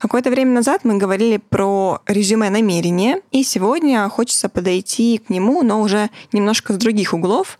Какое-то время назад мы говорили про резюме намерения, и сегодня хочется подойти к нему, но уже немножко с других углов,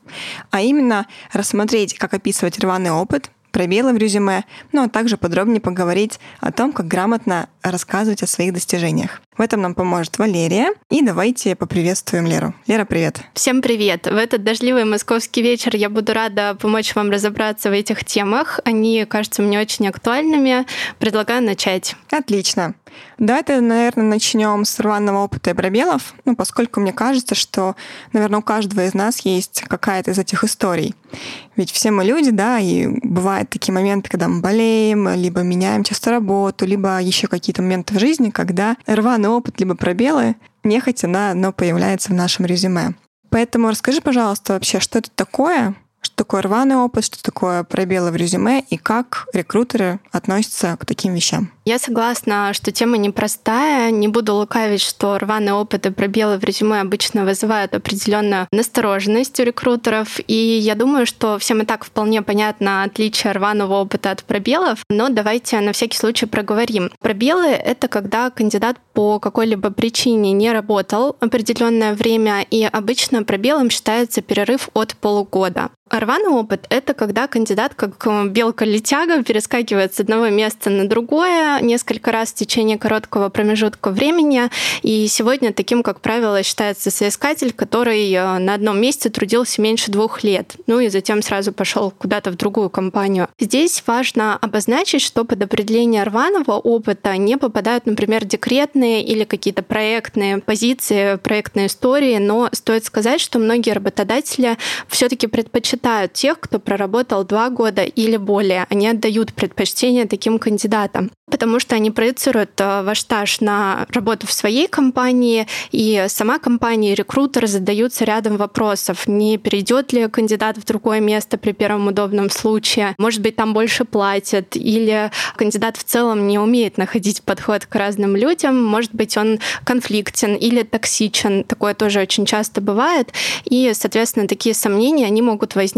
а именно рассмотреть, как описывать рваный опыт, пробелы в резюме, ну а также подробнее поговорить о том, как грамотно рассказывать о своих достижениях. В этом нам поможет Валерия. И давайте поприветствуем Леру. Лера, привет. Всем привет. В этот дождливый московский вечер я буду рада помочь вам разобраться в этих темах. Они кажутся мне очень актуальными. Предлагаю начать. Отлично. Давайте, наверное, начнем с рваного опыта и пробелов, ну, поскольку мне кажется, что, наверное, у каждого из нас есть какая-то из этих историй. Ведь все мы люди, да, и бывают такие моменты, когда мы болеем, либо меняем часто работу, либо еще какие-то моменты в жизни, когда рваный опыт, либо пробелы, нехотя, да, но появляется в нашем резюме. Поэтому расскажи, пожалуйста, вообще, что это такое, что такое рваный опыт, что такое пробелы в резюме и как рекрутеры относятся к таким вещам? Я согласна, что тема непростая. Не буду лукавить, что рваный опыт и пробелы в резюме обычно вызывают определенную настороженность у рекрутеров. И я думаю, что всем и так вполне понятно отличие рваного опыта от пробелов. Но давайте на всякий случай проговорим. Пробелы — это когда кандидат по какой-либо причине не работал определенное время, и обычно пробелом считается перерыв от полугода. Рваный опыт — это когда кандидат, как белка-летяга, перескакивает с одного места на другое несколько раз в течение короткого промежутка времени. И сегодня таким, как правило, считается соискатель, который э, на одном месте трудился меньше двух лет, ну и затем сразу пошел куда-то в другую компанию. Здесь важно обозначить, что под определение рваного опыта не попадают, например, декретные или какие-то проектные позиции, проектные истории, но стоит сказать, что многие работодатели все-таки предпочитают предпочитают тех, кто проработал два года или более. Они отдают предпочтение таким кандидатам потому что они проецируют э, ваш стаж на работу в своей компании, и сама компания и рекрутер задаются рядом вопросов. Не перейдет ли кандидат в другое место при первом удобном случае? Может быть, там больше платят? Или кандидат в целом не умеет находить подход к разным людям? Может быть, он конфликтен или токсичен? Такое тоже очень часто бывает. И, соответственно, такие сомнения, они могут возникнуть,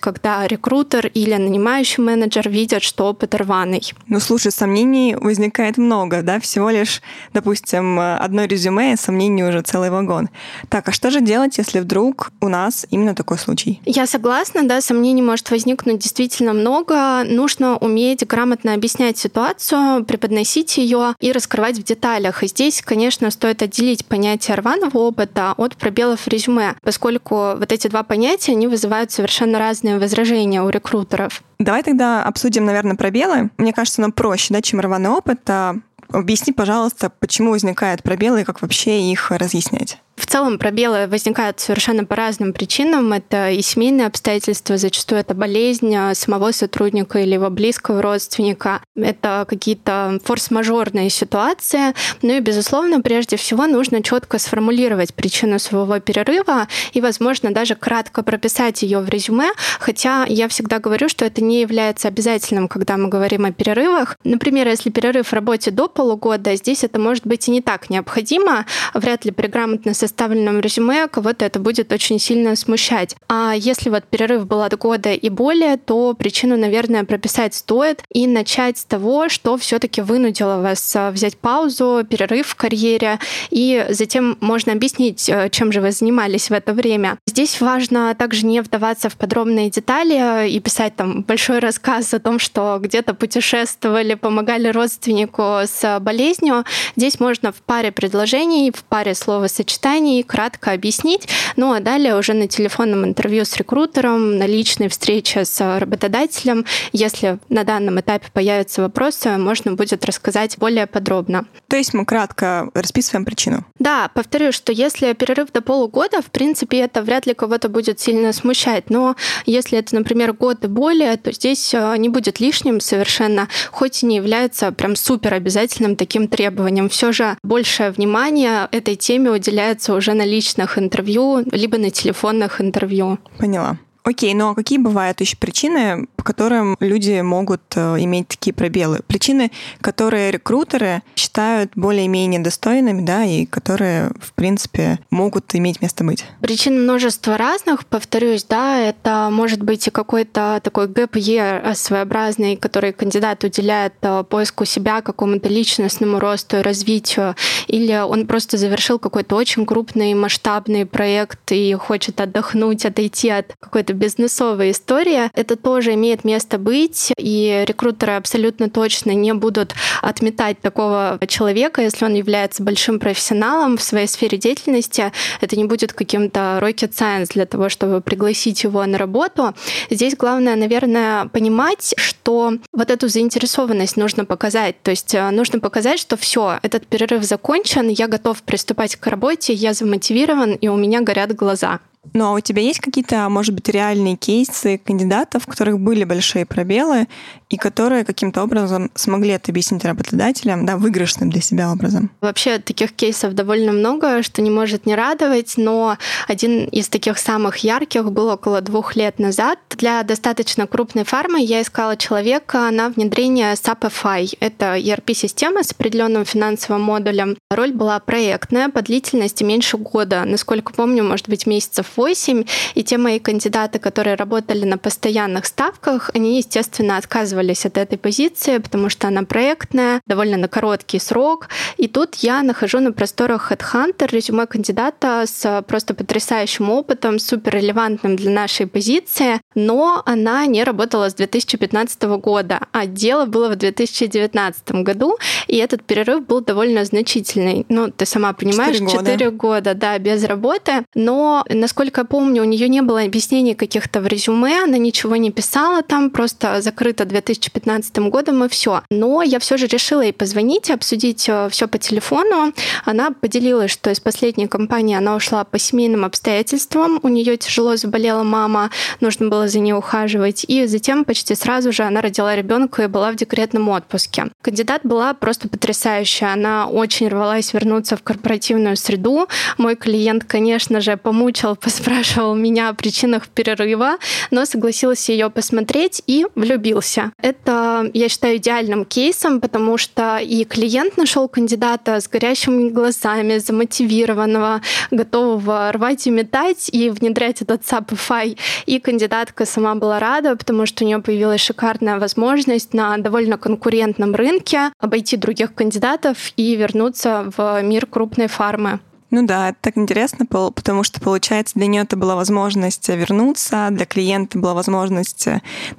когда рекрутер или нанимающий менеджер видят, что опыт рваный. Ну, слушай, сомнений возникает много, да, всего лишь, допустим, одно резюме, и сомнений уже целый вагон. Так, а что же делать, если вдруг у нас именно такой случай? Я согласна, да, сомнений может возникнуть действительно много. Нужно уметь грамотно объяснять ситуацию, преподносить ее и раскрывать в деталях. И здесь, конечно, стоит отделить понятие рваного опыта от пробелов в резюме, поскольку вот эти два понятия, они вызывают совершенно разные возражения у рекрутеров. Давай тогда обсудим, наверное, пробелы. Мне кажется, нам проще, да, чем рваный опыт. А объясни, пожалуйста, почему возникают пробелы и как вообще их разъяснять. В целом пробелы возникают совершенно по разным причинам. Это и семейные обстоятельства, зачастую это болезнь а, самого сотрудника или его близкого родственника. Это какие-то форс-мажорные ситуации. Ну и, безусловно, прежде всего нужно четко сформулировать причину своего перерыва и, возможно, даже кратко прописать ее в резюме. Хотя я всегда говорю, что это не является обязательным, когда мы говорим о перерывах. Например, если перерыв в работе до полугода, здесь это может быть и не так необходимо. Вряд ли при грамотно составленном резюме кого-то это будет очень сильно смущать. А если вот перерыв был от года и более, то причину, наверное, прописать стоит и начать с того, что все-таки вынудило вас а, взять паузу, перерыв в карьере, и затем можно объяснить, э, чем же вы занимались в это время. Здесь важно также не вдаваться в подробные детали и писать там большой рассказ о том, что где-то путешествовали, помогали родственнику с болезнью. Здесь можно в паре предложений, в паре словосочетаний описании, кратко объяснить. Ну а далее уже на телефонном интервью с рекрутером, на личной встрече с работодателем, если на данном этапе появятся вопросы, можно будет рассказать более подробно. То есть мы кратко расписываем причину? Да, повторю, что если перерыв до полугода, в принципе, это вряд ли кого-то будет сильно смущать. Но если это, например, год и более, то здесь э, не будет лишним совершенно, хоть и не является прям супер обязательным таким требованием. Все же большее внимание этой теме уделяется уже на личных интервью, либо на телефонных интервью. Поняла. Окей, ну а какие бывают еще причины, по которым люди могут э, иметь такие пробелы? Причины, которые рекрутеры считают более-менее достойными, да, и которые, в принципе, могут иметь место быть? Причин множество разных, повторюсь, да, это может быть и какой-то такой gap year своеобразный, который кандидат уделяет э, поиску себя, какому-то личностному росту и развитию, или он просто завершил какой-то очень крупный масштабный проект и хочет отдохнуть, отойти от какой-то бизнесовой истории. Это тоже имеет место быть, и рекрутеры абсолютно точно не будут отметать такого человека, если он является большим профессионалом в своей сфере деятельности. Это не будет каким-то rocket science для того, чтобы пригласить его на работу. Здесь главное, наверное, понимать, что вот эту заинтересованность нужно показать. То есть э, нужно показать, что все, этот перерыв закончен, я готов приступать к работе, я замотивирован, и у меня горят глаза. Ну а у тебя есть какие-то, может быть, реальные кейсы кандидатов, в которых были большие пробелы, и которые каким-то образом смогли это объяснить работодателям, да, выигрышным для себя образом? Вообще таких кейсов довольно много, что не может не радовать, но один из таких самых ярких был около двух лет назад. Для достаточно крупной фармы я искала человека на внедрение SAP FI. Это ERP-система с определенным финансовым модулем. Роль была проектная, по длительности меньше года. Насколько помню, может быть, месяцев 8. И те мои кандидаты, которые работали на постоянных ставках, они, естественно, отказывались отказывались от этой позиции, потому что она проектная, довольно на короткий срок. И тут я нахожу на просторах Headhunter резюме кандидата с просто потрясающим опытом, супер релевантным для нашей позиции, но она не работала с 2015 года, а дело было в 2019 году, и этот перерыв был довольно значительный. Ну, ты сама понимаешь, 4 года, 4 года да, без работы. Но, насколько я помню, у нее не было объяснений каких-то в резюме, она ничего не писала там, просто закрыто 2015 годом и все. Но я все же решила ей позвонить обсудить э, все по телефону. Она поделилась, что из последней компании она ушла по семейным обстоятельствам, у нее тяжело заболела мама, нужно было за ней ухаживать, и затем почти сразу же она родила ребенка и была в декретном отпуске. Кандидат была просто потрясающая, она очень рвалась вернуться в корпоративную среду. Мой клиент, конечно же, помучил, поспрашивал меня о причинах перерыва, но согласился ее посмотреть и влюбился. Это, я считаю, идеальным кейсом, потому что и клиент нашел кандидата с горящими глазами, замотивированного, готового рвать и метать и внедрять этот SAP И кандидатка сама была рада, потому что у нее появилась шикарная возможность на довольно конкурентном рынке обойти других кандидатов и вернуться в мир крупной фармы. Ну да, это так интересно, потому что, получается, для нее это была возможность вернуться, для клиента была возможность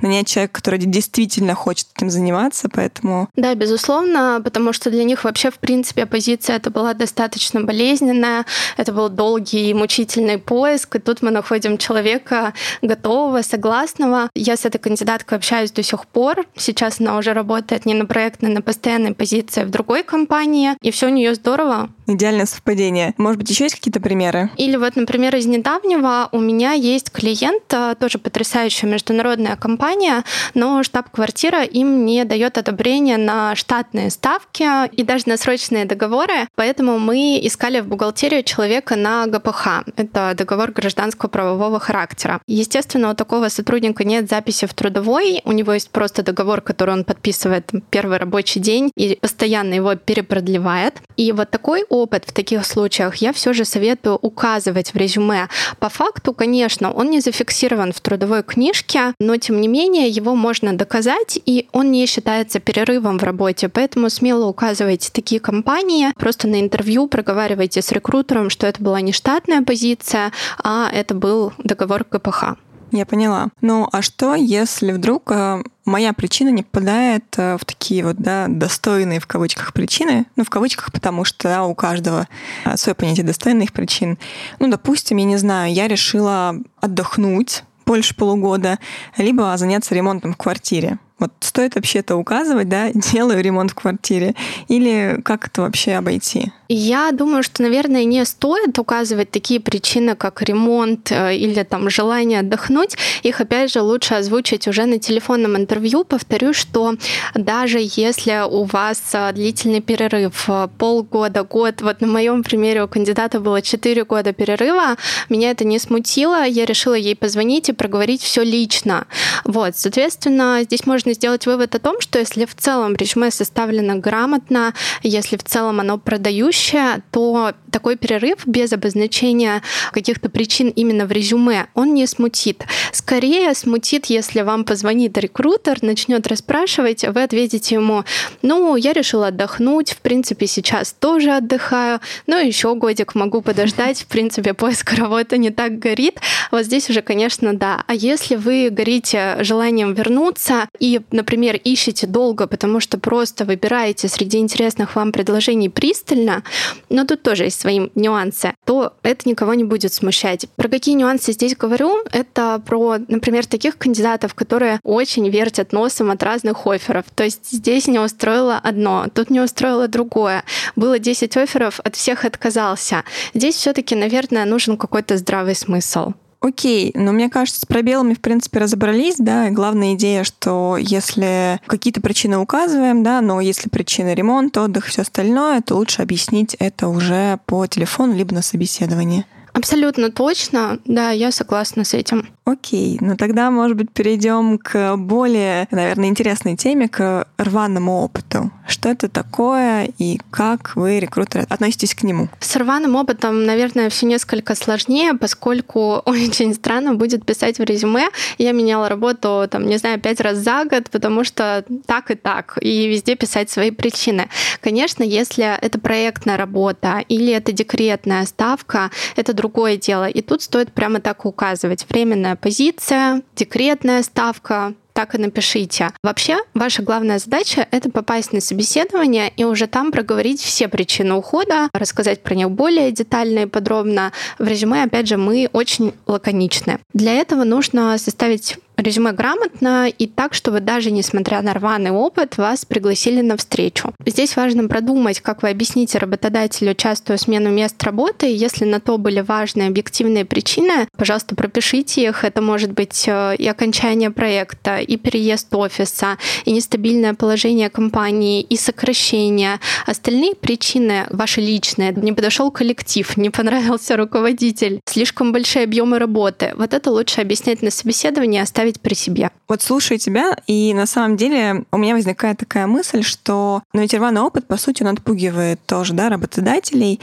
нанять человека, который действительно хочет этим заниматься, поэтому... Да, безусловно, потому что для них вообще, в принципе, оппозиция это была достаточно болезненная, это был долгий и мучительный поиск, и тут мы находим человека готового, согласного. Я с этой кандидаткой общаюсь до сих пор. Сейчас она уже работает не на проектной, на постоянной позиции в другой компании, и все у нее здорово. Идеальное совпадение. Может быть, еще есть какие-то примеры? Или вот, например, из недавнего у меня есть клиент, э, тоже потрясающая международная компания, но штаб-квартира им не дает одобрения на штатные ставки и даже на срочные договоры, поэтому мы искали в бухгалтерию человека на ГПХ. Это договор гражданского правового характера. Естественно, у такого сотрудника нет записи в трудовой, у него есть просто договор, который он подписывает первый рабочий день и постоянно его перепродлевает. И вот такой опыт в таких случаях я все же советую указывать в резюме. По факту, конечно, он не зафиксирован в трудовой книжке, но тем не менее его можно доказать, и он не считается перерывом в работе. Поэтому смело указывайте такие компании, просто на интервью проговаривайте с рекрутером, что это была не штатная позиция, а это был договор КПХ. Я поняла. Ну, а что, если вдруг э, моя причина не попадает э, в такие вот, да, достойные в кавычках причины? Ну, в кавычках, потому что да, у каждого э, свое понятие достойных причин. Ну, допустим, я не знаю, я решила отдохнуть больше полугода, либо заняться ремонтом в квартире. Вот стоит вообще это указывать, да, делаю ремонт в квартире, или как это вообще обойти? Я думаю, что, наверное, не стоит указывать такие причины, как ремонт э, или там желание отдохнуть. Их, опять же, лучше озвучить уже на телефонном интервью. Повторю, что даже если у вас э, длительный перерыв, э, полгода, год, вот на моем примере у кандидата было 4 года перерыва, меня это не смутило, я решила ей позвонить и проговорить все лично. Вот, соответственно, здесь можно сделать вывод о том, что если в целом резюме составлено грамотно, если в целом оно продающее, раньше, то такой перерыв без обозначения каких-то причин именно в резюме, он не смутит. Скорее смутит, если вам позвонит рекрутер, начнет расспрашивать, вы ответите ему, ну, я решила отдохнуть, в принципе, сейчас тоже отдыхаю, ну, еще годик могу подождать, в принципе, поиск работы не так горит. Вот здесь уже, конечно, да. А если вы горите желанием вернуться и, например, ищете долго, потому что просто выбираете среди интересных вам предложений пристально, но тут тоже есть свои нюансы, то это никого не будет смущать. Про какие нюансы здесь говорю? Это про, например, таких кандидатов, которые очень вертят носом от разных офферов. То есть здесь не устроило одно, тут не устроило другое. Было 10 офферов, от всех отказался. Здесь все таки наверное, нужен какой-то здравый смысл. Окей, но мне кажется, с пробелами, в принципе, разобрались, да, и главная идея, что если какие-то причины указываем, да, но если причина ремонт, отдых, все остальное, то лучше объяснить это уже по телефону либо на собеседовании. Абсолютно точно, да, я согласна с этим. Окей, ну тогда, может быть, перейдем к более, наверное, интересной теме, к рваному опыту. Что это такое и как вы, рекрутеры, относитесь к нему? С рваным опытом, наверное, все несколько сложнее, поскольку очень странно будет писать в резюме. Я меняла работу, там, не знаю, пять раз за год, потому что так и так, и везде писать свои причины. Конечно, если это проектная работа или это декретная ставка, это другое дело. И тут стоит прямо так указывать. Временная позиция, декретная ставка, так и напишите. Вообще, ваша главная задача — это попасть на собеседование и уже там проговорить все причины ухода, рассказать про них более детально и подробно. В резюме, опять же, мы очень лаконичны. Для этого нужно составить резюме грамотно и так, чтобы даже несмотря на рваный опыт, вас пригласили на встречу. Здесь важно продумать, как вы объясните работодателю частую смену мест работы. Если на то были важные объективные причины, пожалуйста, пропишите их. Это может быть э, и окончание проекта, и переезд офиса, и нестабильное положение компании, и сокращение. Остальные причины ваши личные. Не подошел коллектив, не понравился руководитель, слишком большие объемы работы. Вот это лучше объяснять на собеседовании, оставить оставить при себе. Вот слушаю тебя, и на самом деле у меня возникает такая мысль, что ну, ведь рваный опыт, по сути, он отпугивает тоже да, работодателей.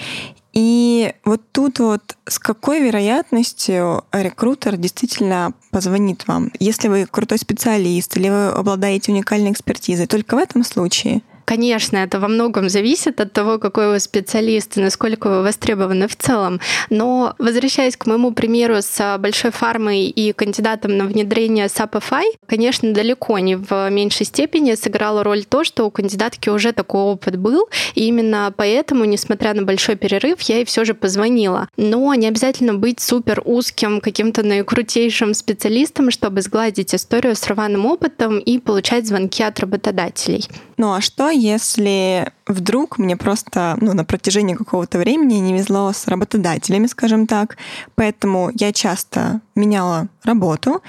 И вот тут вот с какой вероятностью рекрутер действительно позвонит вам? Если вы крутой специалист или вы обладаете уникальной экспертизой, только в этом случае – Конечно, это во многом зависит от того, какой вы специалист и насколько вы востребованы в целом. Но возвращаясь к моему примеру с большой фармой и кандидатом на внедрение SAPFI, конечно, далеко не в меньшей степени сыграло роль то, что у кандидатки уже такой опыт был, и именно поэтому, несмотря на большой перерыв, я ей все же позвонила. Но не обязательно быть супер узким каким-то наикрутейшим специалистом, чтобы сгладить историю с рваным опытом и получать звонки от работодателей. Ну а что, если вдруг мне просто ну, на протяжении какого-то времени не везло с работодателями, скажем так, поэтому я часто меняла работу,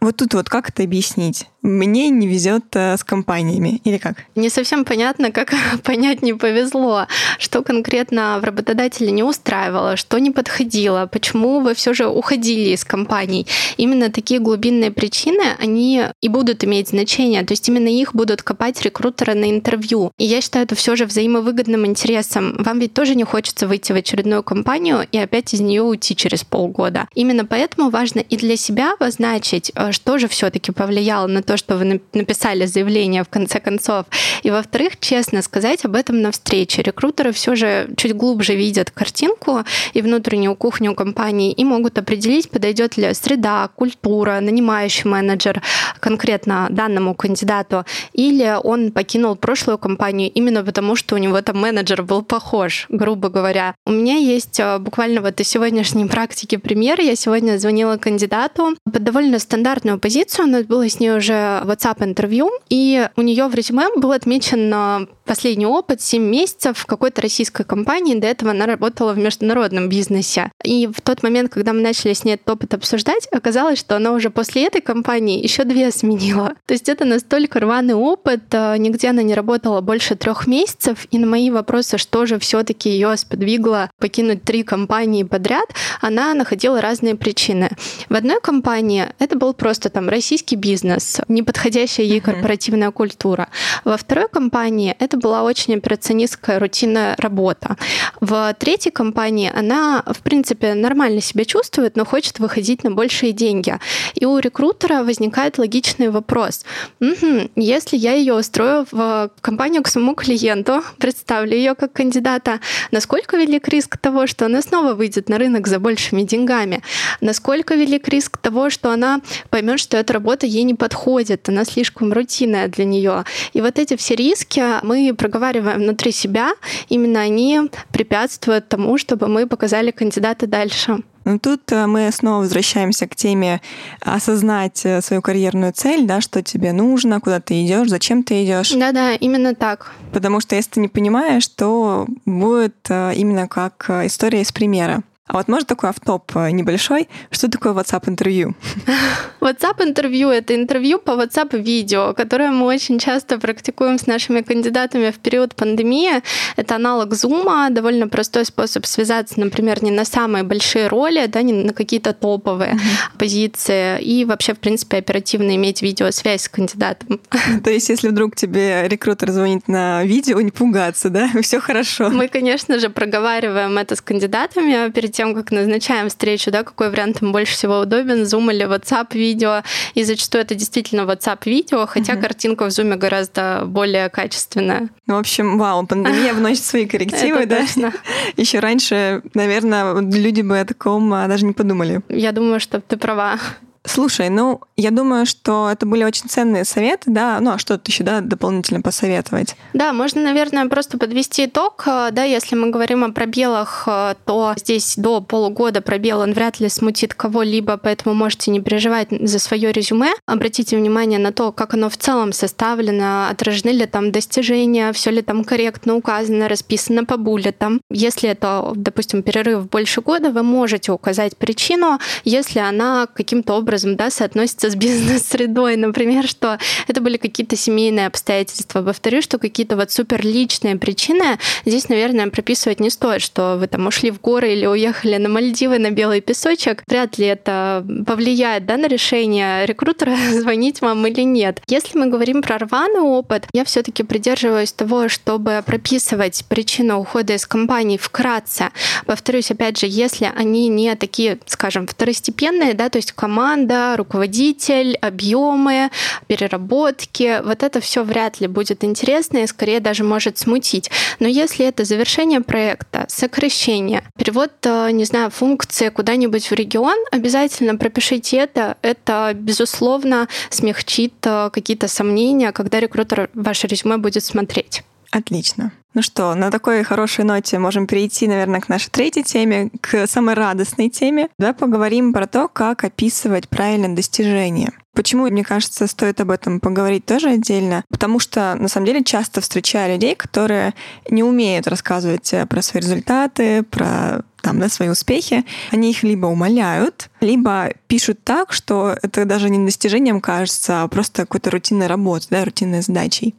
вот тут вот как это объяснить? Мне не везет э, с компаниями или как? Не совсем понятно, как понять не повезло, что конкретно в работодателе не устраивало, что не подходило, почему вы все же уходили из компаний. Именно такие глубинные причины, они и будут иметь значение, то есть именно их будут копать рекрутеры на интервью. И я считаю это все же взаимовыгодным интересом. Вам ведь тоже не хочется выйти в очередную компанию и опять из нее уйти через полгода. Именно поэтому важно и для себя обозначить, э, что же все-таки повлияло на то, что вы написали заявление в конце концов. И во-вторых, честно сказать об этом на встрече. Рекрутеры все же чуть глубже видят картинку и внутреннюю кухню компании и могут определить, подойдет ли среда, культура, нанимающий менеджер конкретно данному кандидату, или он покинул прошлую компанию именно потому, что у него там менеджер был похож, грубо говоря. У меня есть э, буквально вот из сегодняшней практики пример. Я сегодня звонила кандидату под довольно стандартную позицию, у нас было с ней уже WhatsApp интервью, и у нее в резюме был отмечен последний опыт 7 месяцев в какой-то российской компании. До этого она работала в международном бизнесе. И в тот момент, когда мы начали с ней этот опыт обсуждать, оказалось, что она уже после этой компании еще две сменила. То есть это настолько рваный опыт, э, нигде она не работала больше трех месяцев. И на мои вопросы, что же все-таки ее сподвигло покинуть три компании подряд, она находила разные причины. В одной компании это был просто там российский бизнес, неподходящая ей корпоративная культура. Во второй компании это это была очень операционистская рутинная работа. В третьей компании она, в принципе, нормально себя чувствует, но хочет выходить на большие деньги. И у рекрутера возникает логичный вопрос. Угу, если я ее устрою в компанию к своему клиенту, представлю ее как кандидата, насколько велик риск того, что она снова выйдет на рынок за большими деньгами? Насколько велик риск того, что она поймет, что эта работа ей не подходит, она слишком рутинная для нее? И вот эти все риски мы проговариваем внутри себя, именно они препятствуют тому, чтобы мы показали кандидата дальше. Ну, тут э, мы снова возвращаемся к теме осознать э, свою карьерную цель, да, что тебе нужно, куда ты идешь, зачем ты идешь. Да-да, именно так. Потому что если ты не понимаешь, то будет э, именно как история из примера. А вот может такой автоп э, небольшой? Что такое WhatsApp-интервью? WhatsApp-интервью — это интервью по WhatsApp-видео, которое мы очень часто практикуем с нашими кандидатами в период пандемии. Это аналог Zoom, довольно простой способ связаться, например, не на самые большие роли, да, не на какие-то топовые mm-hmm. позиции, и вообще, в принципе, оперативно иметь видеосвязь с кандидатом. То есть, если вдруг тебе рекрутер звонит на видео, не пугаться, да? Все хорошо. Мы, конечно же, проговариваем это с кандидатами перед тем, как назначаем встречу, да, какой вариант им больше всего удобен, Zoom или WhatsApp видео. И зачастую это действительно WhatsApp видео, хотя угу. картинка в Zoom гораздо более качественная. Ну, в общем, вау, пандемия вносит свои коррективы, да? Еще раньше, наверное, люди бы о таком а, даже не подумали. Я думаю, что ты права. Слушай, ну, я думаю, что это были очень ценные советы, да. Ну, а что тут еще, да, дополнительно посоветовать? Да, можно, наверное, просто подвести итог. Э, да, если мы говорим о пробелах, э, то здесь до полугода пробел, он вряд ли смутит кого-либо, поэтому можете не переживать за свое резюме. Обратите внимание на то, как оно в целом составлено, отражены ли там достижения, все ли там корректно указано, расписано по буллетам. Если это, допустим, перерыв больше года, вы можете указать причину, если она каким-то образом образом да, соотносится с бизнес-средой. Например, что это были какие-то семейные обстоятельства. Повторю, что какие-то вот супер личные причины здесь, наверное, прописывать не стоит, что вы там ушли в горы или уехали на Мальдивы на белый песочек. Вряд ли это повлияет да, на решение рекрутера, звонить вам или нет. Если мы говорим про рваный опыт, я все-таки придерживаюсь того, чтобы прописывать причину ухода из компании вкратце. Повторюсь, опять же, если они не такие, скажем, второстепенные, да, то есть команда команда, руководитель, объемы, переработки. Вот это все вряд ли будет интересно и скорее даже может смутить. Но если это завершение проекта, сокращение, перевод, э, не знаю, функции куда-нибудь в регион, обязательно пропишите это. Это, безусловно, смягчит э, какие-то сомнения, когда рекрутер ваше резюме будет смотреть. Отлично. Ну что, на такой хорошей ноте можем перейти, наверное, к нашей третьей теме, к самой радостной теме. Давай поговорим про то, как описывать правильно достижения. Почему, мне кажется, стоит об этом поговорить тоже отдельно? Потому что, на самом деле, часто встречаю людей, которые не умеют рассказывать про свои результаты, про там, да, свои успехи, они их либо умоляют, либо пишут так, что это даже не достижением кажется, а просто какой-то рутинной работой, да, рутинной задачей.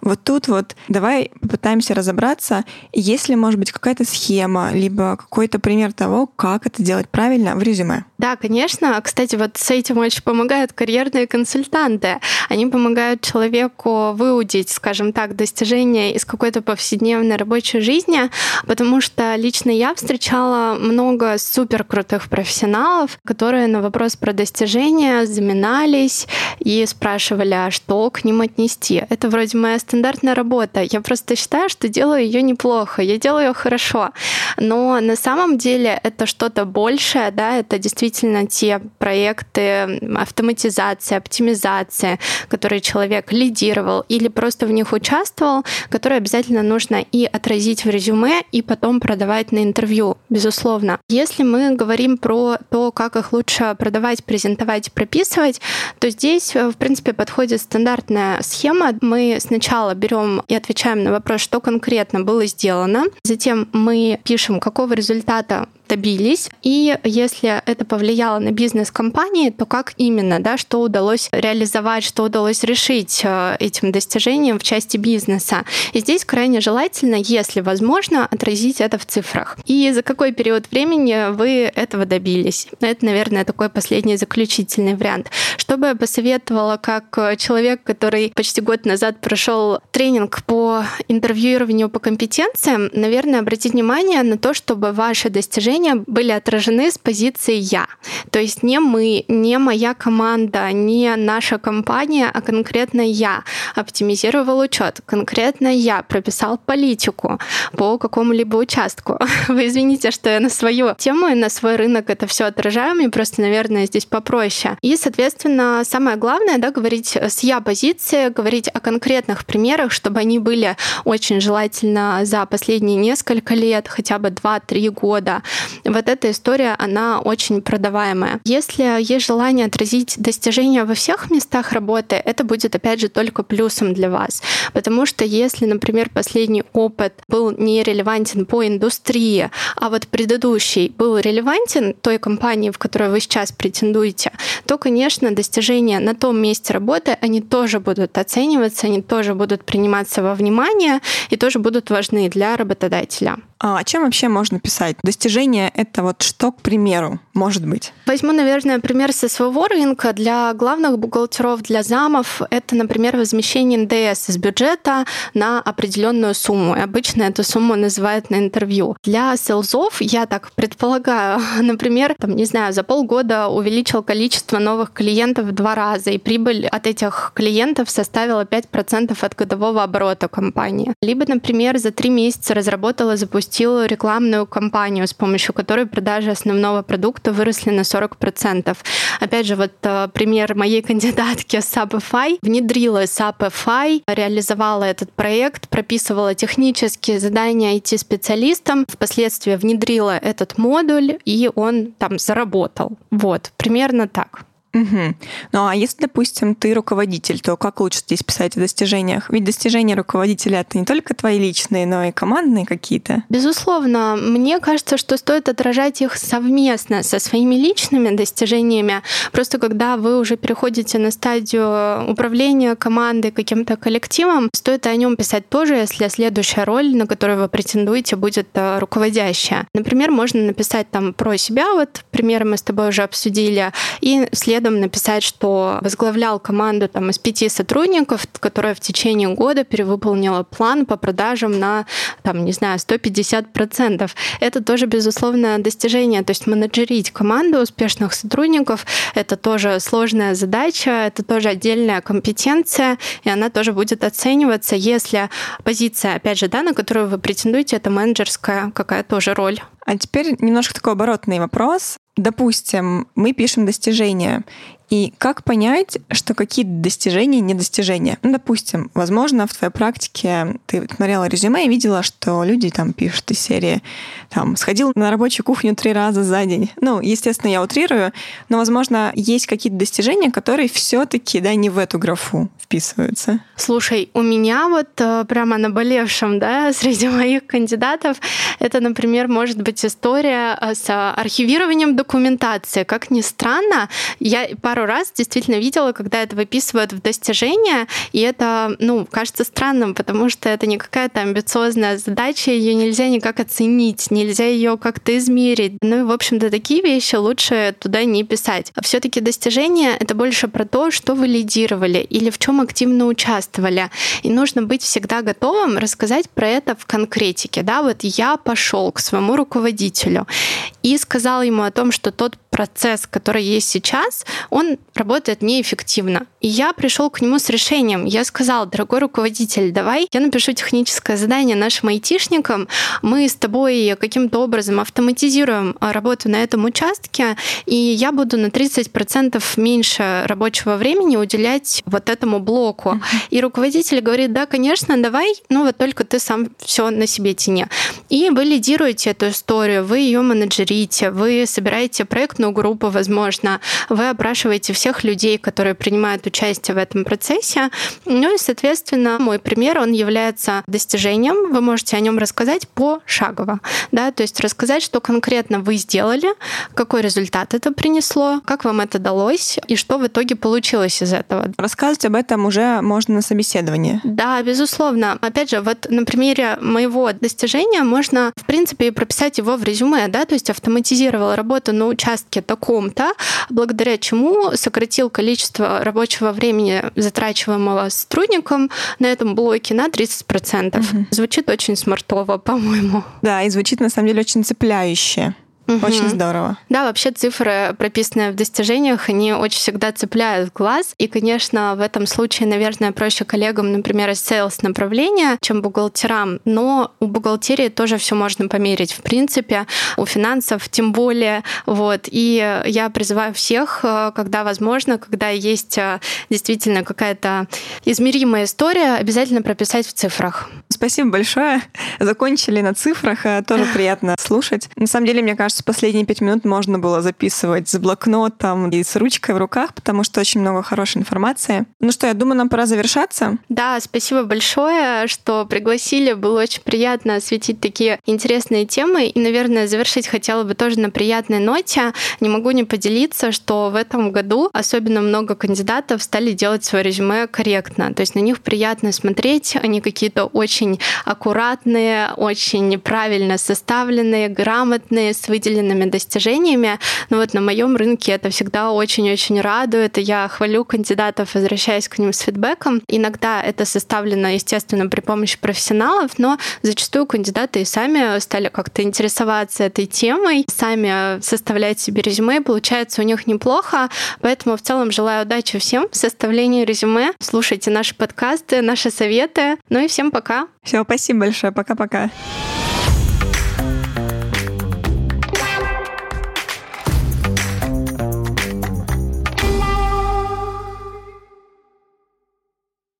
Вот тут вот давай попытаемся разобраться, есть ли, может быть, какая-то схема, либо какой-то пример того, как это делать правильно в резюме. Да, конечно. Кстати, вот с этим очень помогают карьерные консультанты. Они помогают человеку выудить, скажем так, достижения из какой-то повседневной рабочей жизни, потому что лично я встречала знала много супер крутых профессионалов, которые на вопрос про достижения заминались и спрашивали, а что к ним отнести. Это вроде моя стандартная работа. Я просто считаю, что делаю ее неплохо, я делаю ее хорошо. Но на самом деле это что-то большее, да, это действительно те проекты автоматизации, оптимизации, которые человек лидировал или просто в них участвовал, которые обязательно нужно и отразить в резюме, и потом продавать на интервью, безусловно. Если мы говорим про то, как их лучше продавать, презентовать, прописывать, то здесь, в принципе, подходит стандартная схема. Мы сначала берем и отвечаем на вопрос, что конкретно было сделано, затем мы пишем, какого результата добились. И если это повлияло на бизнес компании, то как именно, да, что удалось реализовать, что удалось решить э, этим достижением в части бизнеса. И здесь крайне желательно, если возможно, отразить это в цифрах. И за какой период времени вы этого добились. Это, наверное, такой последний заключительный вариант. Что бы я посоветовала как человек, который почти год назад прошел тренинг по интервьюированию по компетенциям, наверное, обратить внимание на то, чтобы ваши достижения решения были отражены с позиции «я». То есть не мы, не моя команда, не наша компания, а конкретно я оптимизировал учет, конкретно я прописал политику по какому-либо участку. Вы извините, что я на свою тему и на свой рынок это все отражаю, мне просто, наверное, здесь попроще. И, соответственно, самое главное, да, говорить с я позиции, говорить о конкретных примерах, чтобы они были очень желательно за последние несколько лет, хотя бы 2-3 года, вот эта история, она очень продаваемая. Если есть желание отразить достижения во всех местах работы, это будет, опять же, только плюсом для вас. Потому что если, например, последний опыт был не релевантен по индустрии, а вот предыдущий был релевантен той компании, в которую вы сейчас претендуете, то, конечно, достижения на том месте работы, они тоже будут оцениваться, они тоже будут приниматься во внимание и тоже будут важны для работодателя. А о чем вообще можно писать? Достижение — это вот что, к примеру, может быть? Возьму, наверное, пример со своего рынка. Для главных бухгалтеров, для замов это, например, возмещение НДС из бюджета на определенную сумму. И обычно эту сумму называют на интервью. Для селзов, я так предполагаю, например, там, не знаю, за полгода увеличил количество новых клиентов в два раза, и прибыль от этих клиентов составила 5% от годового оборота компании. Либо, например, за три месяца разработал и запустил рекламную кампанию, с помощью которой продажи основного продукта выросли на 40%. Опять же, вот э, пример моей кандидатки SAP внедрила SAP реализовала этот проект, прописывала технические задания IT-специалистам, впоследствии внедрила этот модуль, и он там заработал. Вот, примерно так. Угу. Ну а если, допустим, ты руководитель, то как лучше здесь писать о достижениях? Ведь достижения руководителя это не только твои личные, но и командные какие-то. Безусловно, мне кажется, что стоит отражать их совместно со своими личными достижениями. Просто когда вы уже переходите на стадию управления командой, каким-то коллективом, стоит о нем писать тоже, если следующая роль, на которую вы претендуете, будет э, руководящая. Например, можно написать там про себя, вот пример мы с тобой уже обсудили, и след следом написать, что возглавлял команду там, из пяти сотрудников, которая в течение года перевыполнила план по продажам на, там, не знаю, 150%. Это тоже, безусловно, достижение. То есть менеджерить команду успешных сотрудников — это тоже сложная задача, это тоже отдельная компетенция, и она тоже будет оцениваться, если позиция, опять же, да, на которую вы претендуете, это менеджерская какая тоже роль. А теперь немножко такой оборотный вопрос. Допустим, мы пишем достижения, и как понять, что какие-то достижения не достижения? Ну, допустим, возможно, в твоей практике ты смотрела резюме и видела, что люди там пишут из серии там «сходил на рабочую кухню три раза за день». Ну, естественно, я утрирую, но, возможно, есть какие-то достижения, которые все таки да, не в эту графу вписываются. Слушай, у меня вот э, прямо наболевшем, да, среди моих кандидатов, это, например, может быть история э, с архивированием документации. Как ни странно, я пару пару раз действительно видела, когда это выписывают в достижения, и это, ну, кажется странным, потому что это не какая-то амбициозная задача, ее нельзя никак оценить, нельзя ее как-то измерить. Ну и, в общем-то, такие вещи лучше туда не писать. А все-таки достижения — это больше про то, что вы лидировали или в чем активно участвовали. И нужно быть всегда готовым рассказать про это в конкретике. Да, вот я пошел к своему руководителю и сказал ему о том, что тот процесс, который есть сейчас, он работает неэффективно. И я пришел к нему с решением. Я сказал, дорогой руководитель, давай я напишу техническое задание нашим айтишникам, мы с тобой каким-то образом автоматизируем работу на этом участке, и я буду на 30% меньше рабочего времени уделять вот этому блоку. И руководитель говорит, да, конечно, давай, ну вот только ты сам все на себе тяни. И вы лидируете эту историю, вы ее менеджерите, вы собираете проектную группу, возможно, вы опрашиваете всех людей, которые принимают участие в этом процессе. Ну и, соответственно, мой пример, он является достижением. Вы можете о нем рассказать пошагово. Да? То есть рассказать, что конкретно вы сделали, какой результат это принесло, как вам это далось и что в итоге получилось из этого. Рассказывать об этом уже можно на собеседовании. Да, безусловно. Опять же, вот на примере моего достижения можно, в принципе, прописать его в резюме, да, то есть автоматизировал работу на участке таком-то, благодаря чему сократил количество рабочего времени, затрачиваемого сотрудником на этом блоке на 30%. Угу. Звучит очень смартово, по-моему. Да, и звучит на самом деле очень цепляюще. Угу. Очень здорово. Да, вообще цифры, прописанные в достижениях, они очень всегда цепляют глаз. И, конечно, в этом случае, наверное, проще коллегам, например, из sales направления, чем бухгалтерам. Но у бухгалтерии тоже все можно померить. В принципе, у финансов тем более. Вот. И я призываю всех, э, когда возможно, когда есть э, действительно какая-то измеримая история, обязательно прописать в цифрах. Спасибо большое. Закончили на цифрах. Э, тоже приятно слушать. На самом деле, мне кажется, кажется, последние пять минут можно было записывать с блокнотом и с ручкой в руках, потому что очень много хорошей информации. Ну что, я думаю, нам пора завершаться. Да, спасибо большое, что пригласили. Было очень приятно осветить такие интересные темы. И, наверное, завершить хотела бы тоже на приятной ноте. Не могу не поделиться, что в этом году особенно много кандидатов стали делать свое резюме корректно. То есть на них приятно смотреть. Они какие-то очень аккуратные, очень правильно составленные, грамотные, с выделенными выделенными достижениями. Но вот на моем рынке это всегда очень-очень радует. И я хвалю кандидатов, возвращаясь к ним с фидбэком. Иногда это составлено, естественно, при помощи профессионалов, но зачастую кандидаты и сами стали как-то интересоваться этой темой, сами составлять себе резюме, получается у них неплохо. Поэтому в целом желаю удачи всем в составлении резюме. Слушайте наши подкасты, наши советы. Ну и всем пока. Все, спасибо большое. Пока-пока.